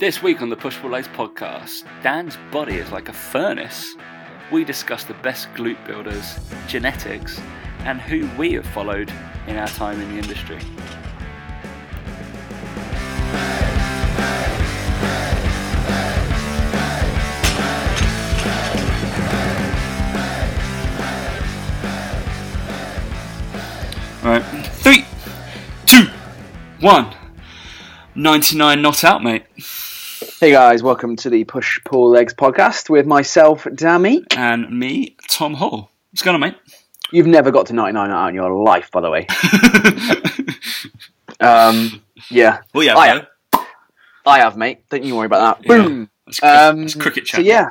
This week on the Push Pull Legs podcast, Dan's body is like a furnace. We discuss the best glute builders, genetics, and who we have followed in our time in the industry. Alright, three, two, one. 99 not out, mate. Hey guys, welcome to the Push Pull Legs podcast with myself, Dammy. And me, Tom Hall. What's going on, mate? You've never got to 99 out in your life, by the way. um, yeah. well, yeah, I have, I have, mate. Don't you worry about that. Yeah. Boom. That's, Um, that's cricket so chat. yeah.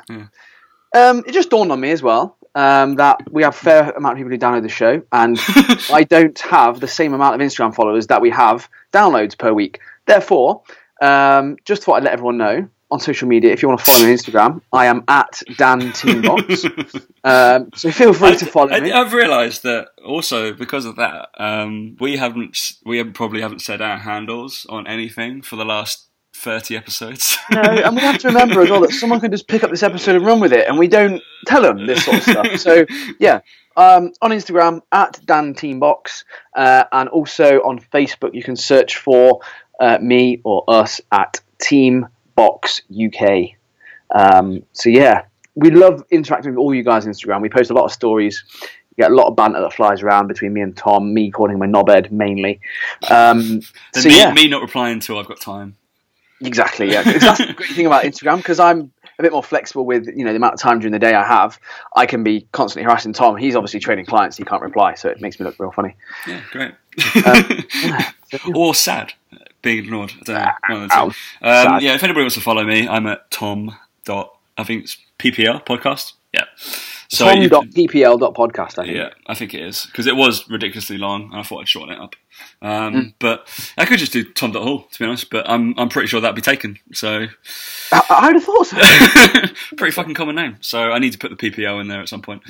Um, it just dawned on me as well um, that we have a fair amount of people who download the show, and I don't have the same amount of Instagram followers that we have downloads per week. Therefore, um, just thought I'd let everyone know on social media if you want to follow me on Instagram, I am at Dan Teambox. um, so feel free to follow me. I've realised that also because of that, um, we haven't we probably haven't said our handles on anything for the last thirty episodes. No, and we have to remember as well that someone can just pick up this episode and run with it, and we don't tell them this sort of stuff. So yeah, um, on Instagram at Dan Teambox, uh, and also on Facebook you can search for uh, me or us at Team Box UK. Um, so yeah, we love interacting with all you guys on Instagram. We post a lot of stories. We get a lot of banter that flies around between me and Tom. Me calling him a knobhead mainly. Um, so me, yeah, me not replying until I've got time. Exactly, Yeah, that's the great thing about Instagram because I'm a bit more flexible with you know the amount of time during the day I have. I can be constantly harassing Tom. He's obviously training clients; he can't reply, so it makes me look real funny. Yeah, great. Um, or sad, being ignored. I don't know. One of the two. Um, yeah, if anybody wants to follow me, I'm at Tom. Dot, I think it's PPL podcast. Yeah. So Tom.ppl.podcast, I think. Yeah, I think it is because it was ridiculously long, and I thought I'd shorten it up. Um, Mm. But I could just do Tom Hall to be honest. But I'm I'm pretty sure that'd be taken. So I, I'd have thought so. pretty fucking common name. So I need to put the PPO in there at some point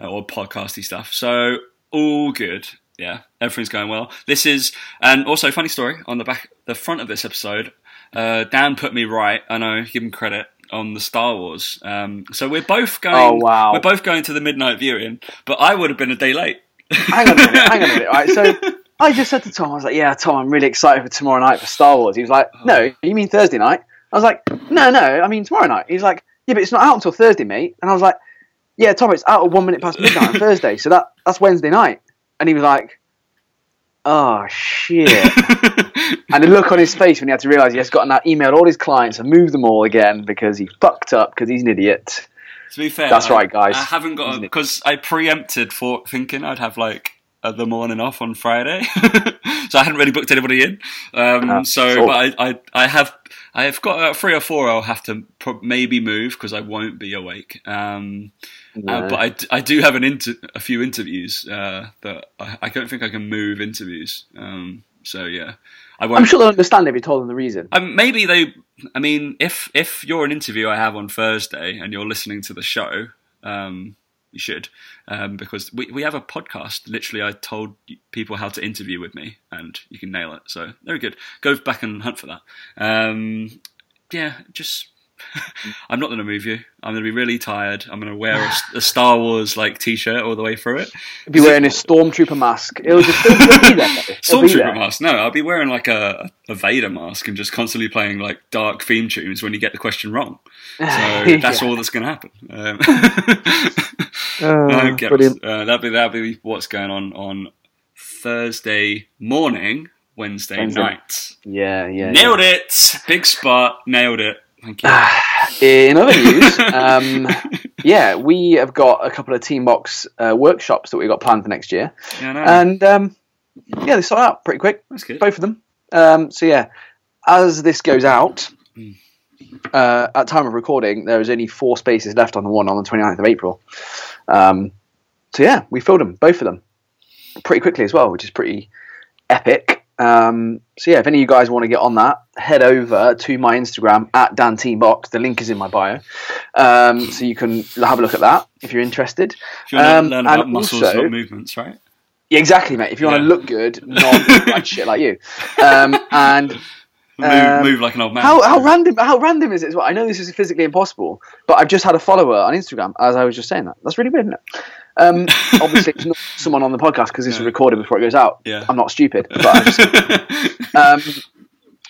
uh, or podcasty stuff. So all good. Yeah, everything's going well. This is and also funny story on the back the front of this episode. Uh, Dan put me right. I know, give him credit on the Star Wars. Um, so we're both going. Oh, wow. We're both going to the midnight viewing, but I would have been a day late. hang on a minute, hang on a minute. All right, so I just said to Tom, I was like, "Yeah, Tom, I'm really excited for tomorrow night for Star Wars." He was like, "No, you mean Thursday night?" I was like, "No, no, I mean tomorrow night." He's like, "Yeah, but it's not out until Thursday, mate." And I was like, "Yeah, Tom, it's out at one minute past midnight on Thursday, so that that's Wednesday night." And he was like, "Oh shit." And the look on his face when he had to realise he has gotten that emailed all his clients and moved them all again because he fucked up because he's an idiot. To be fair, That's I- right, guys. I haven't got because I preempted for thinking I'd have like the morning off on Friday, so I hadn't really booked anybody in. Um, Ah, so, cool. but I, I, I have, I have got about three or four. I'll have to pro- maybe move because I won't be awake. Um, uh, No. but I, d- I do have an inter- a few interviews uh, that I, I don't think I can move interviews. Um, so yeah, I won't. I'm sure they'll understand if you told them the reason. Um, maybe they. I mean, if if you're an interview I have on Thursday and you're listening to the show, um, you should, um, because we we have a podcast. Literally, I told people how to interview with me, and you can nail it. So very good. Go back and hunt for that. Um, yeah, just. I'm not going to move you. I'm going to be really tired. I'm going to wear a, a Star Wars like T-shirt all the way through it. He'll be wearing a stormtrooper mask. It'll just it'll be there. It'll be Stormtrooper mask. No, I'll be wearing like a, a Vader mask and just constantly playing like dark theme tunes when you get the question wrong. So that's Yeah. all that's going to happen. Um, Oh, no, Uh, that'll be that'll be what's going on on Thursday morning, Wednesday, Wednesday. night. Yeah, yeah. Nailed it! Big spot. Nailed it. Thank you. yeah. In other news, um, yeah, we have got a couple of Team Box uh, workshops that we've got planned for next year, yeah, and um, yeah, they sold out pretty quick, that's good. both of them. Um, so yeah, as this goes out, Mm. uh, at time of recording, there is only four spaces left on the one on the 29th of April. Um, so yeah, we filled them, both of them, pretty quickly as well, which is pretty epic. Um, so yeah, if any of you guys want to get on that, head over to my Instagram at Dan Teambox. The link is in my bio, um, so you can have a look at that if you're interested. If you want to Um, learn and about muscles, also- not movements, right? Yeah, exactly, mate. If you want to look good, not like shit like you. Um, and move, Um, move like an old man. How, how random how random is it? well? I know this is physically impossible, but I've just had a follower on Instagram as I was just saying that. That's really weird, isn't it? Um, obviously, it's not someone on the podcast because this is recorded before it goes out. Yeah. I'm not stupid, but I'm just um,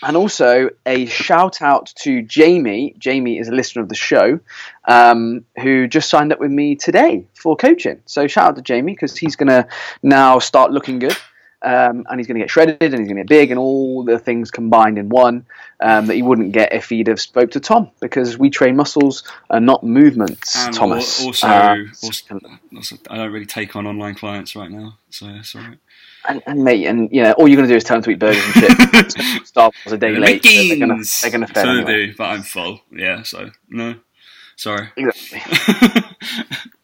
and also a shout out to Jamie. Jamie is a listener of the show um, who just signed up with me today for coaching. So shout out to Jamie because he's going to now start looking good. Um, and he's going to get shredded and he's going to get big and all the things combined in one um, that he wouldn't get if he'd have spoke to Tom because we train muscles and not movements, And Thomas. Also, Um, also, also, I don't really take on online clients right now, so it's all right. and, and mate, and you know, all you're going to do is tell them to eat burgers and shit. Star Wars a day late. so They're going to they're going to fail So anyway. do, but I'm full. Yeah, so no, sorry. Exactly.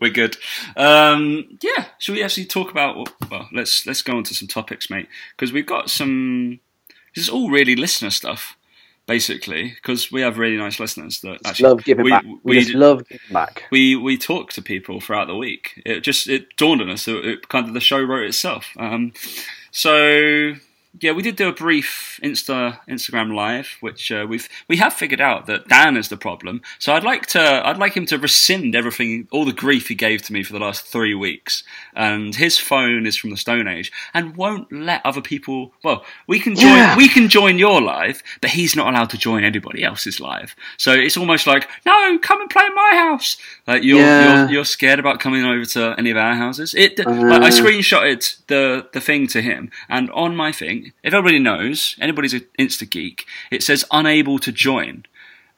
We're good. Um, yeah, should we actually talk about? Well, let's let's go on to some topics, mate, because we've got some. This is all really listener stuff, basically, because we have really nice listeners that actually love giving we, back. We, We, just love giving back. we we talk to people throughout the week. It just it dawned on us. It, it kind of the show wrote itself. Um, so yeah, we did do a brief Insta Instagram live, which uh, we've we have figured out that Dan is the problem. So I'd like to I'd like him to rescind everything, all the grief he gave to me for the last three weeks. And his phone is from the Stone Age and won't let other people. Well, we can join Yeah. we can join your live, but he's not allowed to join anybody else's live. So it's almost like no, come and play in my house. Like you're Yeah. you're, you're scared about coming over to any of our houses. It Uh. like, I screenshotted the the thing to him, and on my thing, if everybody knows, anybody's an Insta geek, it says unable to join.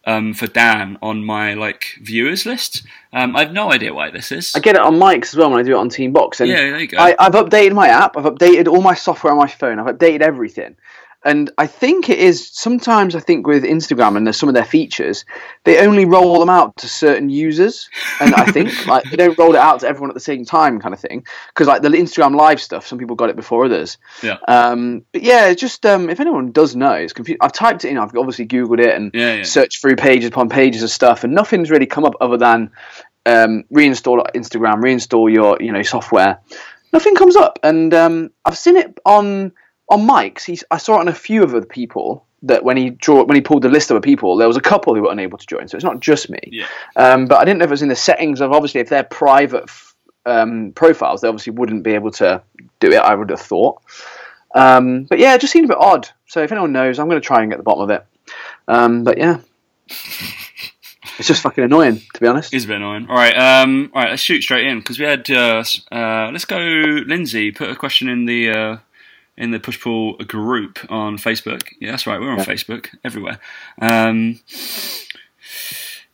Um, for Dan on my like viewers list, um, I have no idea why this is. I get it on mics as well when I do it on Teambox. And yeah, there you go. I, I've updated my app. I've updated all my software on my phone. I've updated everything. And I think it is sometimes I think with Instagram and there's some of their features, they only roll them out to certain users. And I think like they don't roll it out to everyone at the same time, kind of thing. Because like the Instagram live stuff, some people got it before others. yeah, Um, but yeah, it's just um, if anyone does know, it's. I've typed it in. I've obviously googled it and yeah, yeah. searched through pages upon pages of stuff, and nothing's really come up other than um, reinstall Instagram, reinstall your you know software. Nothing comes up, and um, I've seen it on on mics. He's, I saw it on a few of the people that when he draw when he pulled the list of the people, there was a couple who were unable to join. So it's not just me. Yeah. Um, but I didn't know if it was in the settings of obviously if they're private f- um, profiles, they obviously wouldn't be able to do it. I would have thought. Um, but yeah, it just seemed a bit odd. So if anyone knows, I'm going to try and get the bottom of it. Um, but yeah, it's just fucking annoying to be honest. It's a bit annoying. All right, um, all right. Let's shoot straight in because we had. Uh, uh, let's go. Lindsay put a question in the uh, in the push pull group on Facebook. Yeah, that's right. We're on Yeah. Facebook everywhere. Um,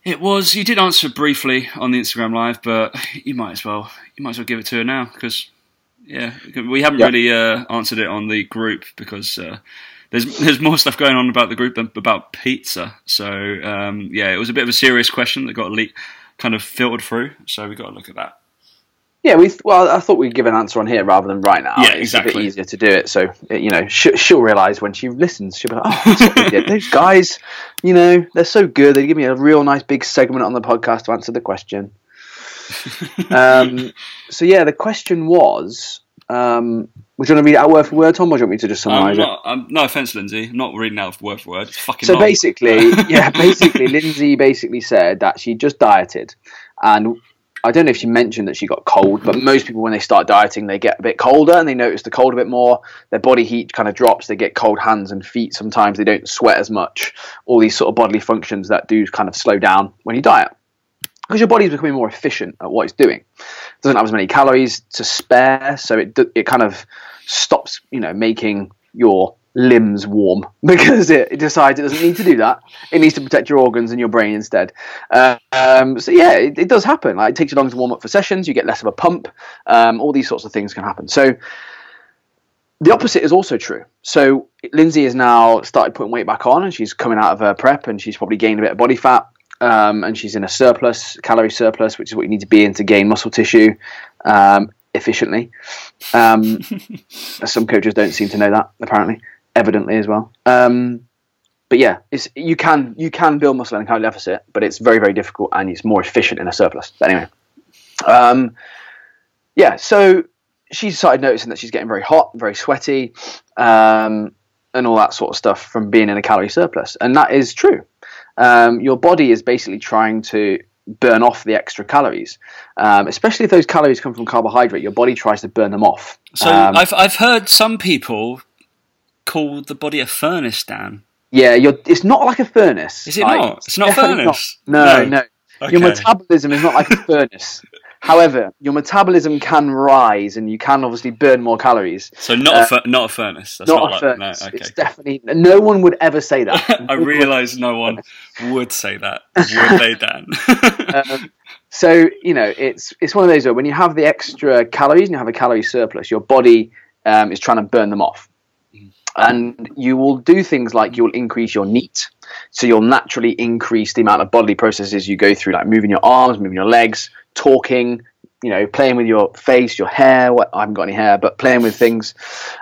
it was. You did answer briefly on the Instagram live, but you might as well. You might as well give it to her now because yeah, we haven't Yeah. really uh, answered it on the group because. Uh, there's there's more stuff going on about the group than about pizza. So um, yeah, it was a bit of a serious question that got le- kind of filtered through. So we got to look at that. Yeah, we well, I thought we'd give an answer on here rather than right now. Yeah, exactly. it's a bit easier to do it. So you know, she, she'll realise when she listens, she'll be like, "Oh, that's what they did. those guys, you know, they're so good. They give me a real nice big segment on the podcast to answer the question." um, so yeah, the question was, um, would you want to read it out word for word, Tom, or do you want me to just Um, summarise it? um, no offense, Lindsay. I'm not reading out word for word. It's fucking So long. basically, yeah, basically, Lindsay basically said that she just dieted, and I don't know if she mentioned that she got cold, but most people when they start dieting, they get a bit colder and they notice the cold a bit more. Their body heat kind of drops. They get cold hands and feet. Sometimes they don't sweat as much. All these sort of bodily functions that do kind of slow down when you diet. Because your body's becoming more efficient at what it's doing, it doesn't have as many calories to spare, so it it kind of stops, you know, making your limbs warm because it, it decides it doesn't need to do that. It needs to protect your organs and your brain instead. Um, so yeah, it, it does happen. Like it takes you longer to warm up for sessions. You get less of a pump. Um, all these sorts of things can happen. So the opposite is also true. So Lindsay has now started putting weight back on, and she's coming out of her prep, and she's probably gained a bit of body fat. Um, and she's in a surplus, calorie surplus, which is what you need to be in to gain muscle tissue um, efficiently. Um, some coaches don't seem to know that, apparently, evidently as well. Um, but yeah, it's you can you can build muscle in a calorie deficit, but it's very very difficult and it's more efficient in a surplus. But anyway, um, yeah. So she started noticing that she's getting very hot, very sweaty. Um, and all that sort of stuff from being in a calorie surplus, and that is true. Um, your body is basically trying to burn off the extra calories, um, especially if those calories come from carbohydrate. Your body tries to burn them off. So Um, I've I've heard some people call the body a furnace, Dan. yeah, you're, it's not like a furnace. Is it like, not? It's not a furnace? No, No. no. Okay. Your metabolism is not like a furnace. However, your metabolism can rise, and you can obviously burn more calories. so not a fur- not a furnace. That's Not, not, a like, furnace. No, okay. It's definitely no one would ever say that. I realise no one would say that, would they, Dan? Um, so you know, it's it's one of those where when you have the extra calories and you have a calorie surplus, your body um, is trying to burn them off, and you will do things like you'll increase your NEAT, so you'll naturally increase the amount of bodily processes you go through, like moving your arms, moving your legs, talking. You know, playing with your face, your hair. What, I haven't got any hair, but playing with things,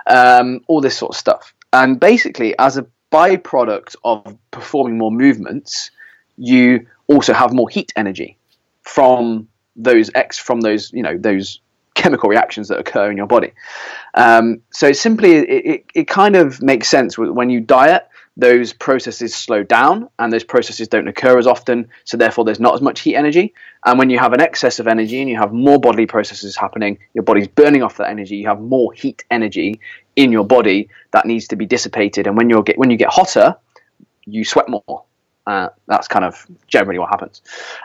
um, all this sort of stuff. And basically, as a byproduct of performing more movements, you also have more heat energy from those X from those you know those chemical reactions that occur in your body. Um, so simply, it, it, it kind of makes sense when you diet. Those processes slow down, and those processes don't occur as often. So therefore, there's not as much heat energy. And when you have an excess of energy and you have more bodily processes happening, your body's burning off that energy. You have more heat energy in your body that needs to be dissipated. And when you get when you get hotter, you sweat more. Uh, that's kind of generally what happens.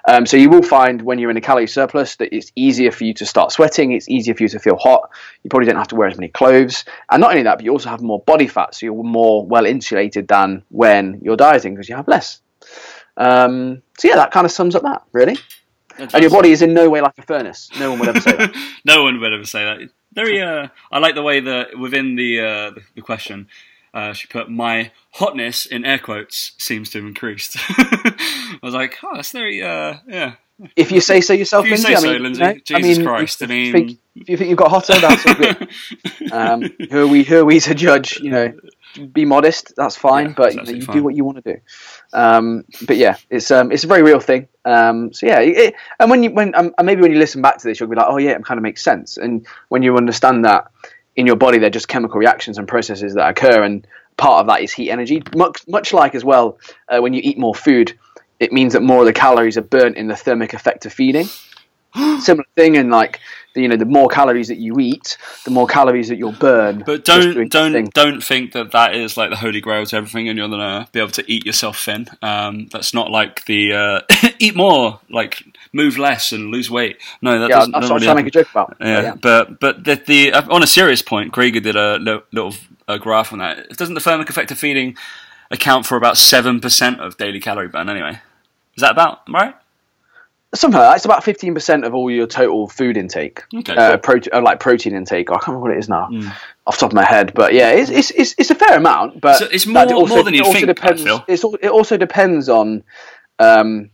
Um, so you will find when you're in a calorie surplus that it's easier for you to start sweating. It's easier for you to feel hot. You probably don't have to wear as many clothes, and not only that, but you also have more body fat, so you're more well insulated than when you're dieting because you have less. Um, so yeah, that kind of sums up that really. And your body is in no way like a furnace. No one would ever say that. no one would ever say that. Very. Uh, I like the way that within the uh, the question, uh, she put my hotness in air quotes seems to have increased. I was like, oh, that's very. Uh, yeah. If you say so yourself, If you Lindsay, say I so, Lindsay. you know, Jesus I mean, Christ, If, I mean- think, if you think you've got hotter, that's all good. um, who are we? Who are we to judge? You know, be modest. That's fine, Yeah, but you, know, you fine. do what you want to do. Um, but yeah, it's um, it's a very real thing. Um, so yeah, it, and when you when um, and maybe when you listen back to this, you'll be like, oh yeah, it kind of makes sense. And when you understand that in your body, they're just chemical reactions and processes that occur, and part of that is heat energy. Much much like as well, uh, when you eat more food, it means that more of the calories are burnt in the thermic effect of feeding similar thing and like you know the more calories that you eat the more calories that you'll burn But don't don't things. don't think that that is like the holy grail to everything, and you're gonna be able to eat yourself thin. Um, that's not like the uh, eat more, like move less and lose weight. No, that yeah doesn't, that's what really I'm trying to make a joke about Yeah, yeah. but but the, the uh, on a serious point, Krieger did a little, little uh, graph on that. Doesn't the thermic effect of feeding account for about seven percent of daily calorie burn? Anyway, is that about right? Something like that it's about 15% of all your total food intake Okay, uh, cool. prote- uh, like protein intake I can't remember what it is now Mm. off the top of my head but yeah it's it's, it's, it's a fair amount but So it's more- more than it you'd also think, depends, it's, it also depends on um,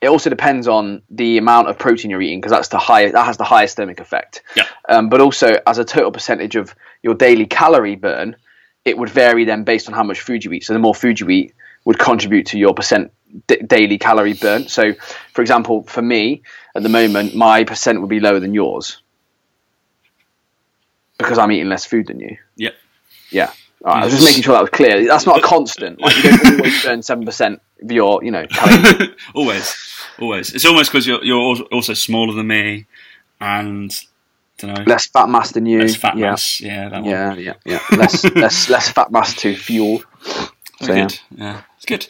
it also depends on the amount of protein you're eating because that's the highest that has the highest thermic effect Yeah. um, but also as a total percentage of your daily calorie burn, it would vary then based on how much food you eat. So the more food you eat would contribute to your percent d- daily calorie burn. So, for example, for me at the moment, my percent would be lower than yours because I'm eating less food than you. Yeah. Yeah. Right, I was just making sure that was clear. That's not a constant. Like you don't always burn seven percent of your, you know, always, always. It's almost because you're you're also smaller than me, and don't know less fat mass than you. less fat yeah. mass. Yeah, that one. Yeah, yeah, yeah. Less, less, less fat mass to fuel. So, yeah. good. Yeah, it's good.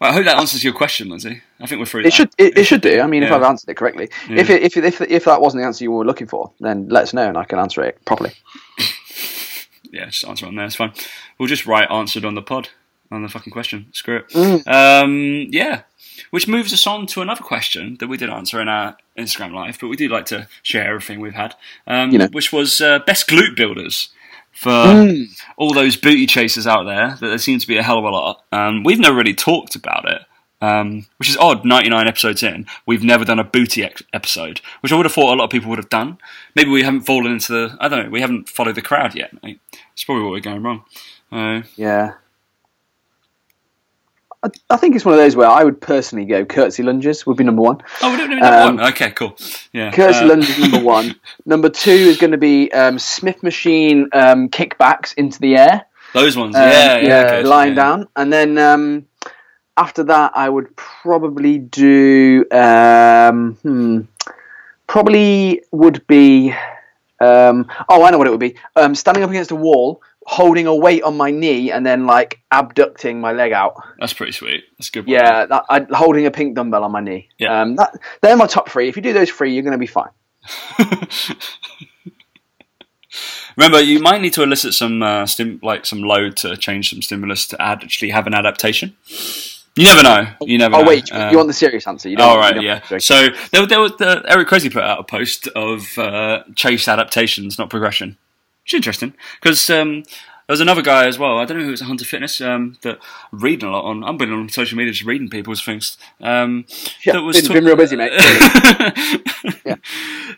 Well, I hope that answers your question, Lindsay. I think we're through. It that. should it, it should do. I mean, if I've answered it correctly, Yeah. if, it, if if if that wasn't the answer you were looking for, then let us know and I can answer it properly. yeah, just answer on there. It's fine. We'll just write answered on the pod on the fucking question. Screw it. Mm. Um, yeah, which moves us on to another question that we did answer in our Instagram live, but we do like to share everything we've had. Um, You know. which was uh, best glute builders for Mm. all those booty chasers out there. That there seems to be a hell of a lot. Um, we've never really talked about it. Um, which is odd. Ninety-nine episodes in, we've never done a booty ex- episode, which I would have thought a lot of people would have done. Maybe we haven't fallen into the. I don't know. We haven't followed the crowd yet. Mate. It's probably what we're going wrong. Uh, Yeah. I, I think it's one of those where I would personally go curtsy lunges would be number one. oh, we don't know Um, one. Okay, cool. Yeah. Curtsy uh, lunges number one. Number two is going to be um, Smith machine um, kickbacks into the air. Those ones, Um, yeah, yeah, good, lying yeah. down, and then um, after that, I would probably do. Um, hmm, probably would be. Um, oh, I know what it would be. Um, standing up against a wall, holding a weight on my knee, and then like abducting my leg out. That's pretty sweet. That's a good. One. Yeah, that, I, holding a pink dumbbell on my knee. Yeah. Um, that, they're my top three. If you do those three, you're going to be fine. Remember, you might need to elicit some uh, stim- like some load to change some stimulus to add, actually have an adaptation. You never know. You never. Oh know. wait, you, Um, you want the serious answer? You don't, Oh you right, don't- yeah. So there, there was the, Eric Cressey put out a post of uh, chase adaptations, not progression. It's interesting because um, there was another guy as well. I don't know who was, Hunter Fitness, um, that reading a lot on. I've been on social media just reading people's things. Um, Yeah, that was been- talk- been real busy, mate. yeah.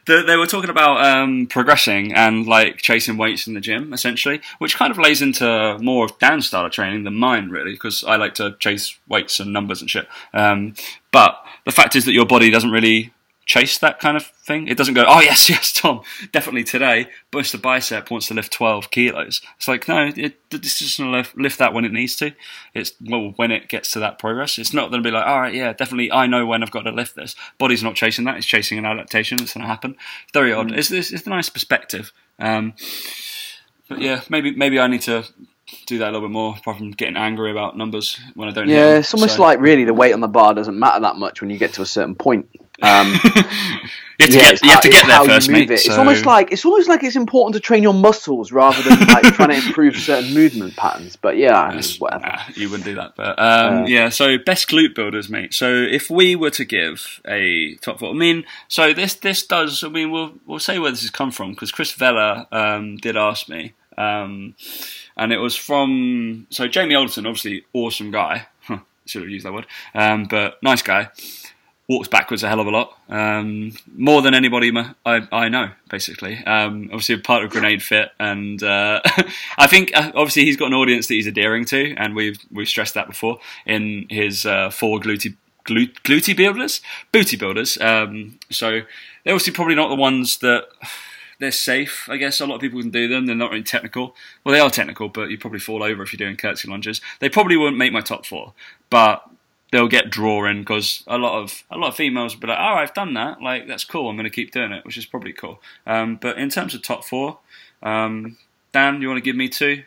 They, they were talking about um, progressing and like chasing weights in the gym, essentially, which kind of lays into more of Dan's style of training than mine, really, because I like to chase weights and numbers and shit. Um, but the fact is that your body doesn't really chase that kind of thing. It doesn't go, oh yes, yes, Tom, definitely today, burst a bicep wants to lift 12 kilos. It's like, no, it, it's just going to lift, lift that when it needs to. It's, well, when it gets to that progress. It's not going to be like, all right, yeah, definitely, I know when I've got to lift this. Body's not chasing that, it's chasing an adaptation. It's going to happen. Very odd. It's, it's, it's a nice perspective. Um, but yeah, maybe maybe I need to do that a little bit more, apart from getting angry about numbers when I don't Yeah, them. it's almost So- like really the weight on the bar doesn't matter that much when you get to a certain point. Um, you have to yeah, get, you have how- to get there first, mate. it. It's almost like it's almost like it's important to train your muscles rather than like trying to improve certain movement patterns. But yeah, Yes. whatever. Nah, you wouldn't do that. But um, Uh. yeah, so best glute builders, mate. So if we were to give a top four, I mean, so this this does. I mean, we'll we'll say where this has come from because Chris Vella um, did ask me, um, and it was from so Jamie Alderton, obviously awesome guy. Should have used that word, um, but nice guy. Walks backwards a hell of a lot, um, more than anybody I, I know, basically. Um, obviously, a part of Grenade Fit, and uh, I think uh, obviously he's got an audience that he's adhering to, and we've we've stressed that before in his uh, four glute glute glute builders, booty builders. Um, so they're obviously probably not the ones that they're safe. I guess a lot of people can do them. They're not really technical. Well, they are technical, but you probably fall over if you're doing curtsy lunges. They probably wouldn't make my top four, but they'll get drawing because a lot of a lot of females will be like, "Oh, I've done that. Like that's cool. I'm going to keep doing it," which is probably cool. Um, but in terms of top four, um, Dan, you want to give me two?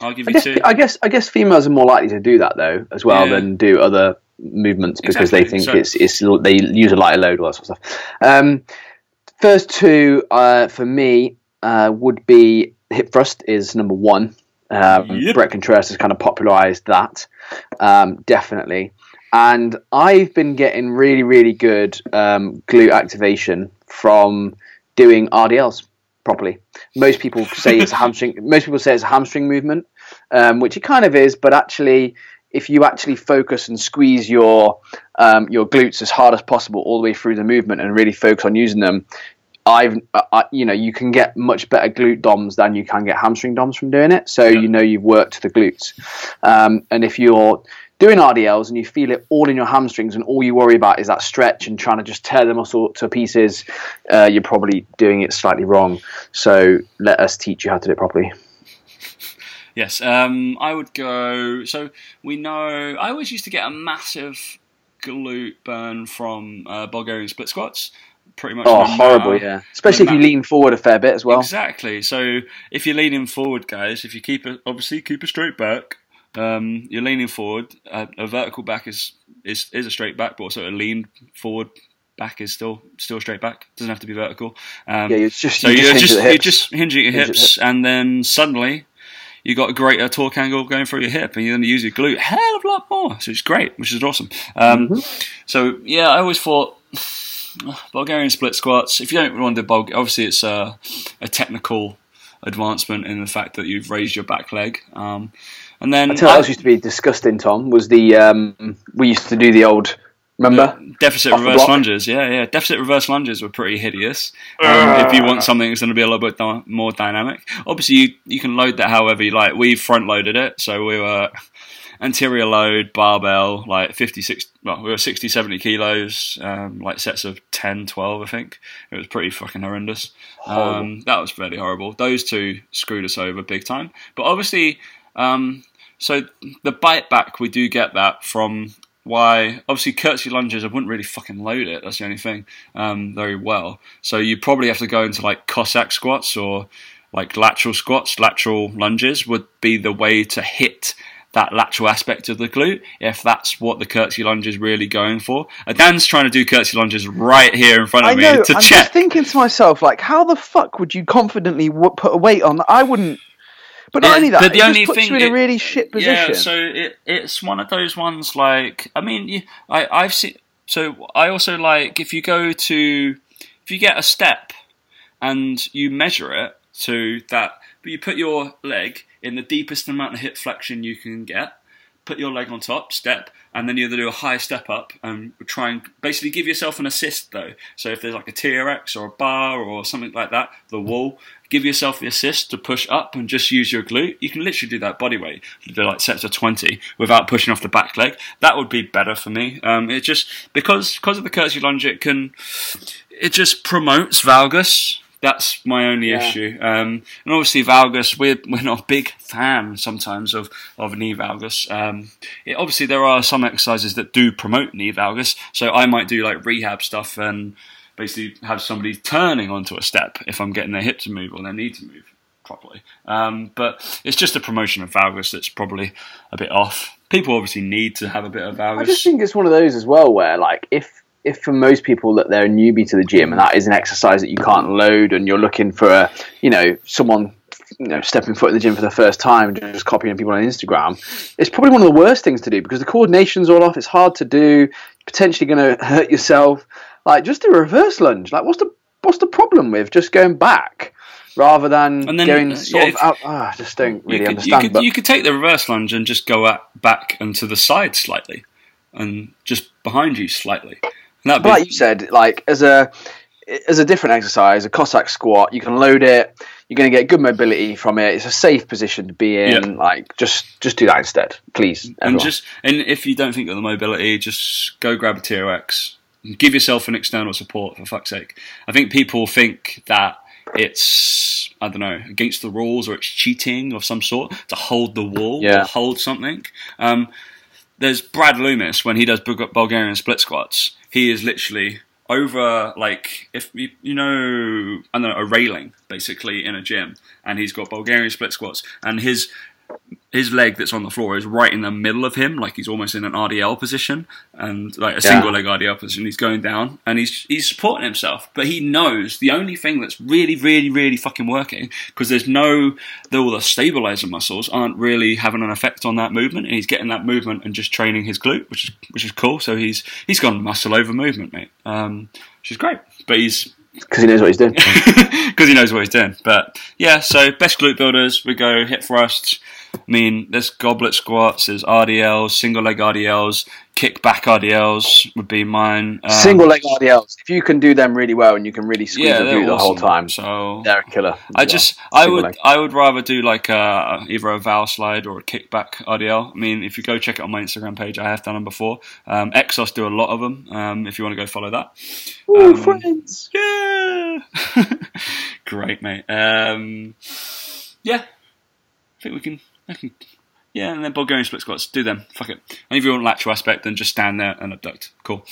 I'll give I you guess, two. I guess I guess females are more likely to do that though as well Yeah. than do other movements because they think So- it's it's they use a lighter load all that sort of stuff. Um, first two uh, for me uh, would be hip thrust is number one. Um, Yep. Bret Contreras has kind of popularized that, um, definitely. And I've been getting really, really good um, glute activation from doing RDLs properly. Most people say it's a hamstring. Most people say it's a hamstring movement, um, which it kind of is. But actually, if you actually focus and squeeze your um, your glutes as hard as possible all the way through the movement and really focus on using them, I've I, you know you can get much better glute DOMs than you can get hamstring DOMs from doing it. So Yeah. you know you've worked the glutes, um, and if you're doing RDLs and you feel it all in your hamstrings and all you worry about is that stretch and trying to just tear the muscle to pieces, uh, you're probably doing it slightly wrong. So let us teach you how to do it properly. Yes, um, I would go. So we know. I always used to get a massive glute burn from uh, Bulgarian split squats. Pretty much. Oh, horrible! matter- Yeah, especially if you lean forward a fair bit as well. Exactly. So if you're leaning forward, guys, if you keep it, obviously keep a straight back. Um, you're leaning forward. A, a vertical back is, is is a straight back, but also a lean forward back is still still straight back. Doesn't have to be vertical. Um, Yeah, it's just so you you're hinge just you're hips. just hinging your the hips, and then suddenly you got a greater torque angle going through your hip, and you're going to use your glute hell of a lot more. So it's great, which is awesome. Um, Mm-hmm. So yeah, I always thought Bulgarian split squats. If you don't want to do Bulg, obviously it's a, a technical advancement in the fact that you've raised your back leg. Um, and then I tell you what else used to be disgusting, Tom, was the um, we used to do the old remember? deficit Off reverse lunges. Yeah, yeah. Deficit reverse lunges were pretty hideous. Um, if you want something that's going to be a little bit dy- more dynamic, obviously you you can load that however you like. We front loaded it, so we were anterior load barbell like 56 well we were 60 70 kilos um, like sets of 10 12 i think it was pretty fucking horrendous um, that was fairly horrible those two screwed us over big time but obviously Um, so the bite back, we do get that from why obviously curtsy lunges I wouldn't really fucking load it that's the only thing um, very well so you probably have to go into like Cossack squats or like lateral squats lateral lunges would be the way to hit that lateral aspect of the glute if that's what the curtsy lunge is really going for uh, Dan's trying to do curtsy lunges right here in front of I me know. to I'm check just thinking to myself, like, how the fuck would you confidently w- put a weight on? I wouldn't. But not Yeah, only that, but the it only thing you in a really shit position. Yeah, so it, it's one of those ones like I mean, you, I I've seen. So I also like if you go to if you get a step and you measure it to that, but you put your leg in the deepest amount of hip flexion you can get. Put your leg on top, step, and then you either do a high step up and try and basically give yourself an assist though. So if there's like a TRX or a bar or something like that, the wall, give yourself the assist to push up and just use your glute. You can literally do that body weight, do like sets of 20 without pushing off the back leg. That would be better for me. Um, it just, because, because of the curtsy lunge, it can, it just promotes valgus. That's my only Yeah. issue. Um, and obviously valgus, we're, we're not a big fan sometimes of, of knee valgus. Um, it, obviously there are some exercises that do promote knee valgus. So I might do like rehab stuff and basically have somebody turning onto a step if I'm getting their hip to move or their knee to move properly. Um, but it's just a promotion of valgus that's probably a bit off. People obviously need to have a bit of valgus. I just think it's one of those as well where, like, if if for most people that they're a newbie to the gym and that is an exercise that you can't load and you're looking for a, you know, someone you know stepping foot in the gym for the first time and just copying people on Instagram, it's probably one of the worst things to do because the coordination's all off. It's hard to do. Potentially going to hurt yourself. Like, just a reverse lunge. Like, what's the what's the problem with just going back rather than then, going uh, sort yeah, of if- out? Ah, I just don't really could, understand. You could, but you could take the reverse lunge and just go at, back and to the side slightly, and just behind you slightly. But be, like you said, like as a as a different exercise, a Cossack squat, you can load it. You're going to get good mobility from it. It's a safe position to be in. Yeah. Like just just do that instead, please. and just and if you don't think of the mobility, just go grab a TRX. Give yourself an external support for fuck's sake. I think people think that it's I don't know against the rules or it's cheating of some sort to hold the wall Yeah. or hold something. Um, there's Brad Loomis when he does Bulgarian split squats. He is literally over like if you, you know I don't know a railing basically in a gym, and he's got Bulgarian split squats, and his his leg that's on the floor is right in the middle of him, like he's almost in an RDL position and like a single leg RDL position. He's going down and he's he's supporting himself, but he knows the only thing that's really, really, really fucking working because there's no the, all the stabilizer muscles aren't really having an effect on that movement, and he's getting that movement and just training his glute, which is which is cool. So he's he's gone muscle over movement, mate, um, which is great. But he's because he knows what he's doing. because he knows what he's doing. But yeah, so best glute builders, we go hip thrusts. I mean, there's goblet squats, there's RDLs, single leg RDLs, kickback RDLs would be mine. Um, Single leg RDLs. If you can do them really well and you can really squeeze yeah, they're the whole time, So they're a killer. I well. just, I Single would, leg. I would rather do like a, either a Valslide or a kickback RDL. I mean, if you go check it on my Instagram page, I have done them before. Um, Exos do a lot of them. Um, if you want to go follow that. Ooh, um, friends. Yeah. Great, mate. Um, yeah. I think we can. Yeah, and then Bulgarian split squats. Do them. Fuck it. And if you want lateral aspect, then just stand there and abduct. Cool.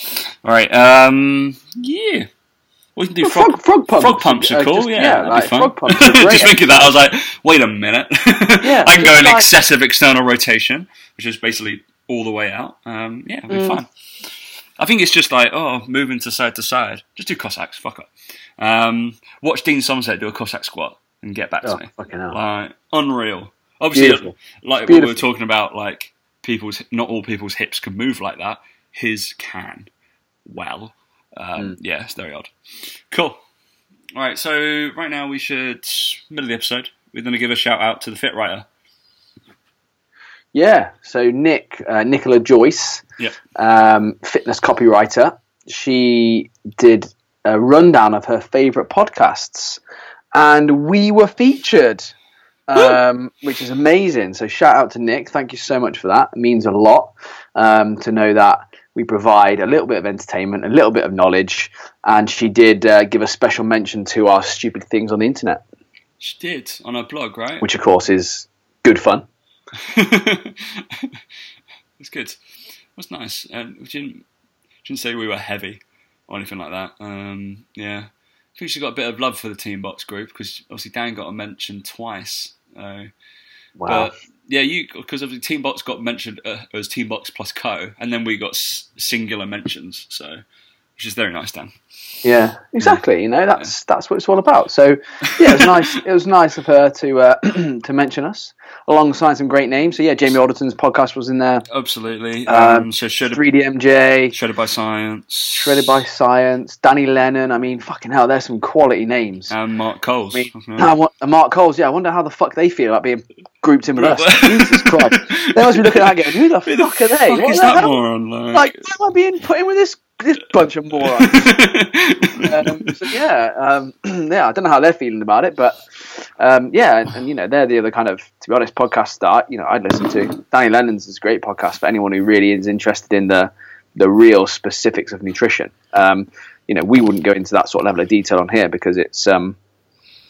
All right. Um, yeah. We can do Well, frog, frog, frog pumps. frog pumps are uh, cool. just- yeah, yeah, that'd like be fun. frog pumps just thinking of that, I was like, wait a minute. Yeah, I can go in like- excessive external rotation, which is basically all the way out. Um, yeah, it'll be Mm. fun. I think it's just like, oh, moving to side to side. Just do Cossacks, fuck up. Um, watch Dean Somerset do a Cossack squat and get back Oh, to me. fucking hell. Like, unreal. Obviously, Beautiful. like Beautiful. we were talking about, like, people's, not all people's hips can move like that. His can. Well. Um, Mm. Yeah, it's very odd. Cool. All right, so right now we should, middle of the episode, we're going to give a shout out to the Fit Writer. Yeah. So Nick, uh, Nicola Joyce, Yep. um, fitness copywriter, she did a rundown of her favourite podcasts, and we were featured, um, which is amazing. So shout out to Nick. Thank you so much for that. It means a lot um, to know that we provide a little bit of entertainment, a little bit of knowledge, and she did uh, give a special mention to our stupid things on the internet, She did on her blog, right? which of course is good fun. it's good. That's nice. Um, we didn't didn't say we were heavy or anything like that. Um, yeah, I think she got a bit of love for the Team Box group because obviously Dan got a mention twice. Uh, Wow. But yeah, you because obviously Team Box got mentioned uh, as Team Box plus Co, and then we got s- singular mentions. So, which is very nice, Dan. Yeah, exactly. You know, that's that's what it's all about. So, yeah, it was nice. It was nice of her to uh, to mention us alongside some great names. So, yeah, Jamie Alderton's podcast was in there. Absolutely. Um, Um, so shredded, 3DMJ, shredded by science, Shredded by Science, Danny Lennon. I mean, fucking hell, there's some quality names. and Mark Coles. I mean, I want, and Mark Coles. Yeah, I wonder how the fuck they feel about being grouped in with us. Jesus Christ, they must be looking at that going, "Who the Who the fuck are they? fuck What is the that hell? moron? Like, Like, why am I being put in with this this bunch of morons?" um, so yeah, um, yeah, I don't know how they're feeling about it, but um, yeah, and, and, you know, they're the other kind of, to be honest, podcast start. You know I'd listen to. Danny Lennon's is a great podcast for anyone who really is interested in the the real specifics of nutrition. Um, you know, we wouldn't go into that sort of level of detail on here because it's um,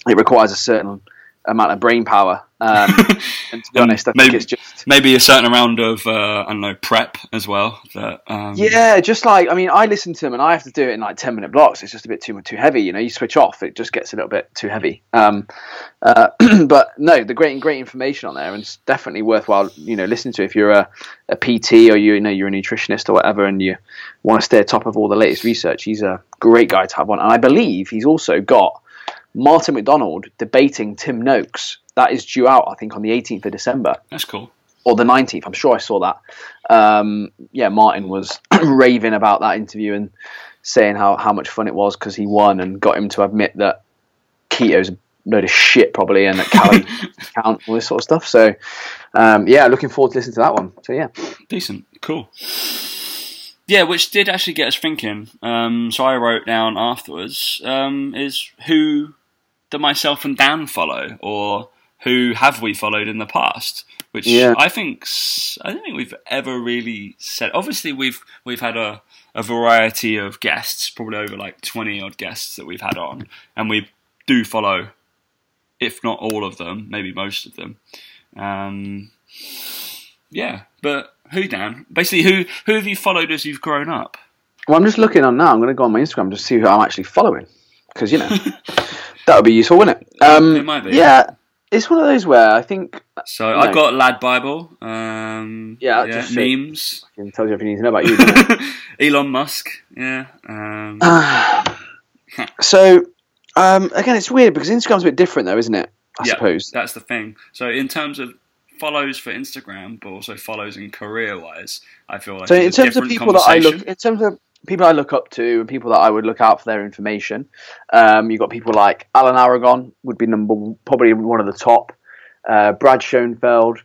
it requires a certain amount of brain power. Um, and to be honest, I maybe- think it's just Maybe a certain amount of uh, I don't know prep as well. That um, Yeah, just like I mean, I listen to them and I have to do it in like ten minute blocks. It's just a bit too too heavy. You know, you switch off, it just gets a little bit too heavy. Um, uh, but no, the great great information on there, and it's definitely worthwhile. You know, listening to if you're a, a PT or you, you know you're a nutritionist or whatever, and you want to stay atop of all the latest research. He's a great guy to have on, and I believe he's also got Martin McDonald debating Tim Noakes. That is due out, I think, on the 18th of December that's cool. or the 19th. I'm sure I saw that. Um, yeah, Martin was raving about that interview and saying how, how much fun it was because he won and got him to admit that keto's a load of shit probably and that calories count all this sort of stuff. So um, yeah, looking forward to listening to that one. So yeah, Decent, cool. Yeah, which did actually get us thinking. Um, so I wrote down afterwards um, is who do myself and Dan follow, or who have we followed in the past? Which Yeah. I think I don't think we've ever really said. Obviously, we've we've had a, a variety of guests, probably over like twenty odd guests that we've had on, and we do follow, if not all of them, maybe most of them. Um, yeah, but who, Dan? Basically, who who have you followed as you've grown up? well, I'm just looking on now. I'm going to go on my Instagram to see who I'm actually following because you know that would be useful, wouldn't it? Um, It might be. Yeah, it's one of those where I think So. I've got Lad Bible. Um, Yeah, yeah just memes. it tells you everything you need to know about you. Elon Musk. Yeah. Um, so um, again, it's weird because Instagram's a bit different, though, isn't it? I yeah, suppose. that's the thing. So in terms of follows for Instagram, but also follows in career wise, I feel like So in terms of people that I look, in terms of people I look up to and people that I would look out for their information, um, you've got people like Alan Aragon would be number probably one of the top. Uh, Brad Schoenfeld,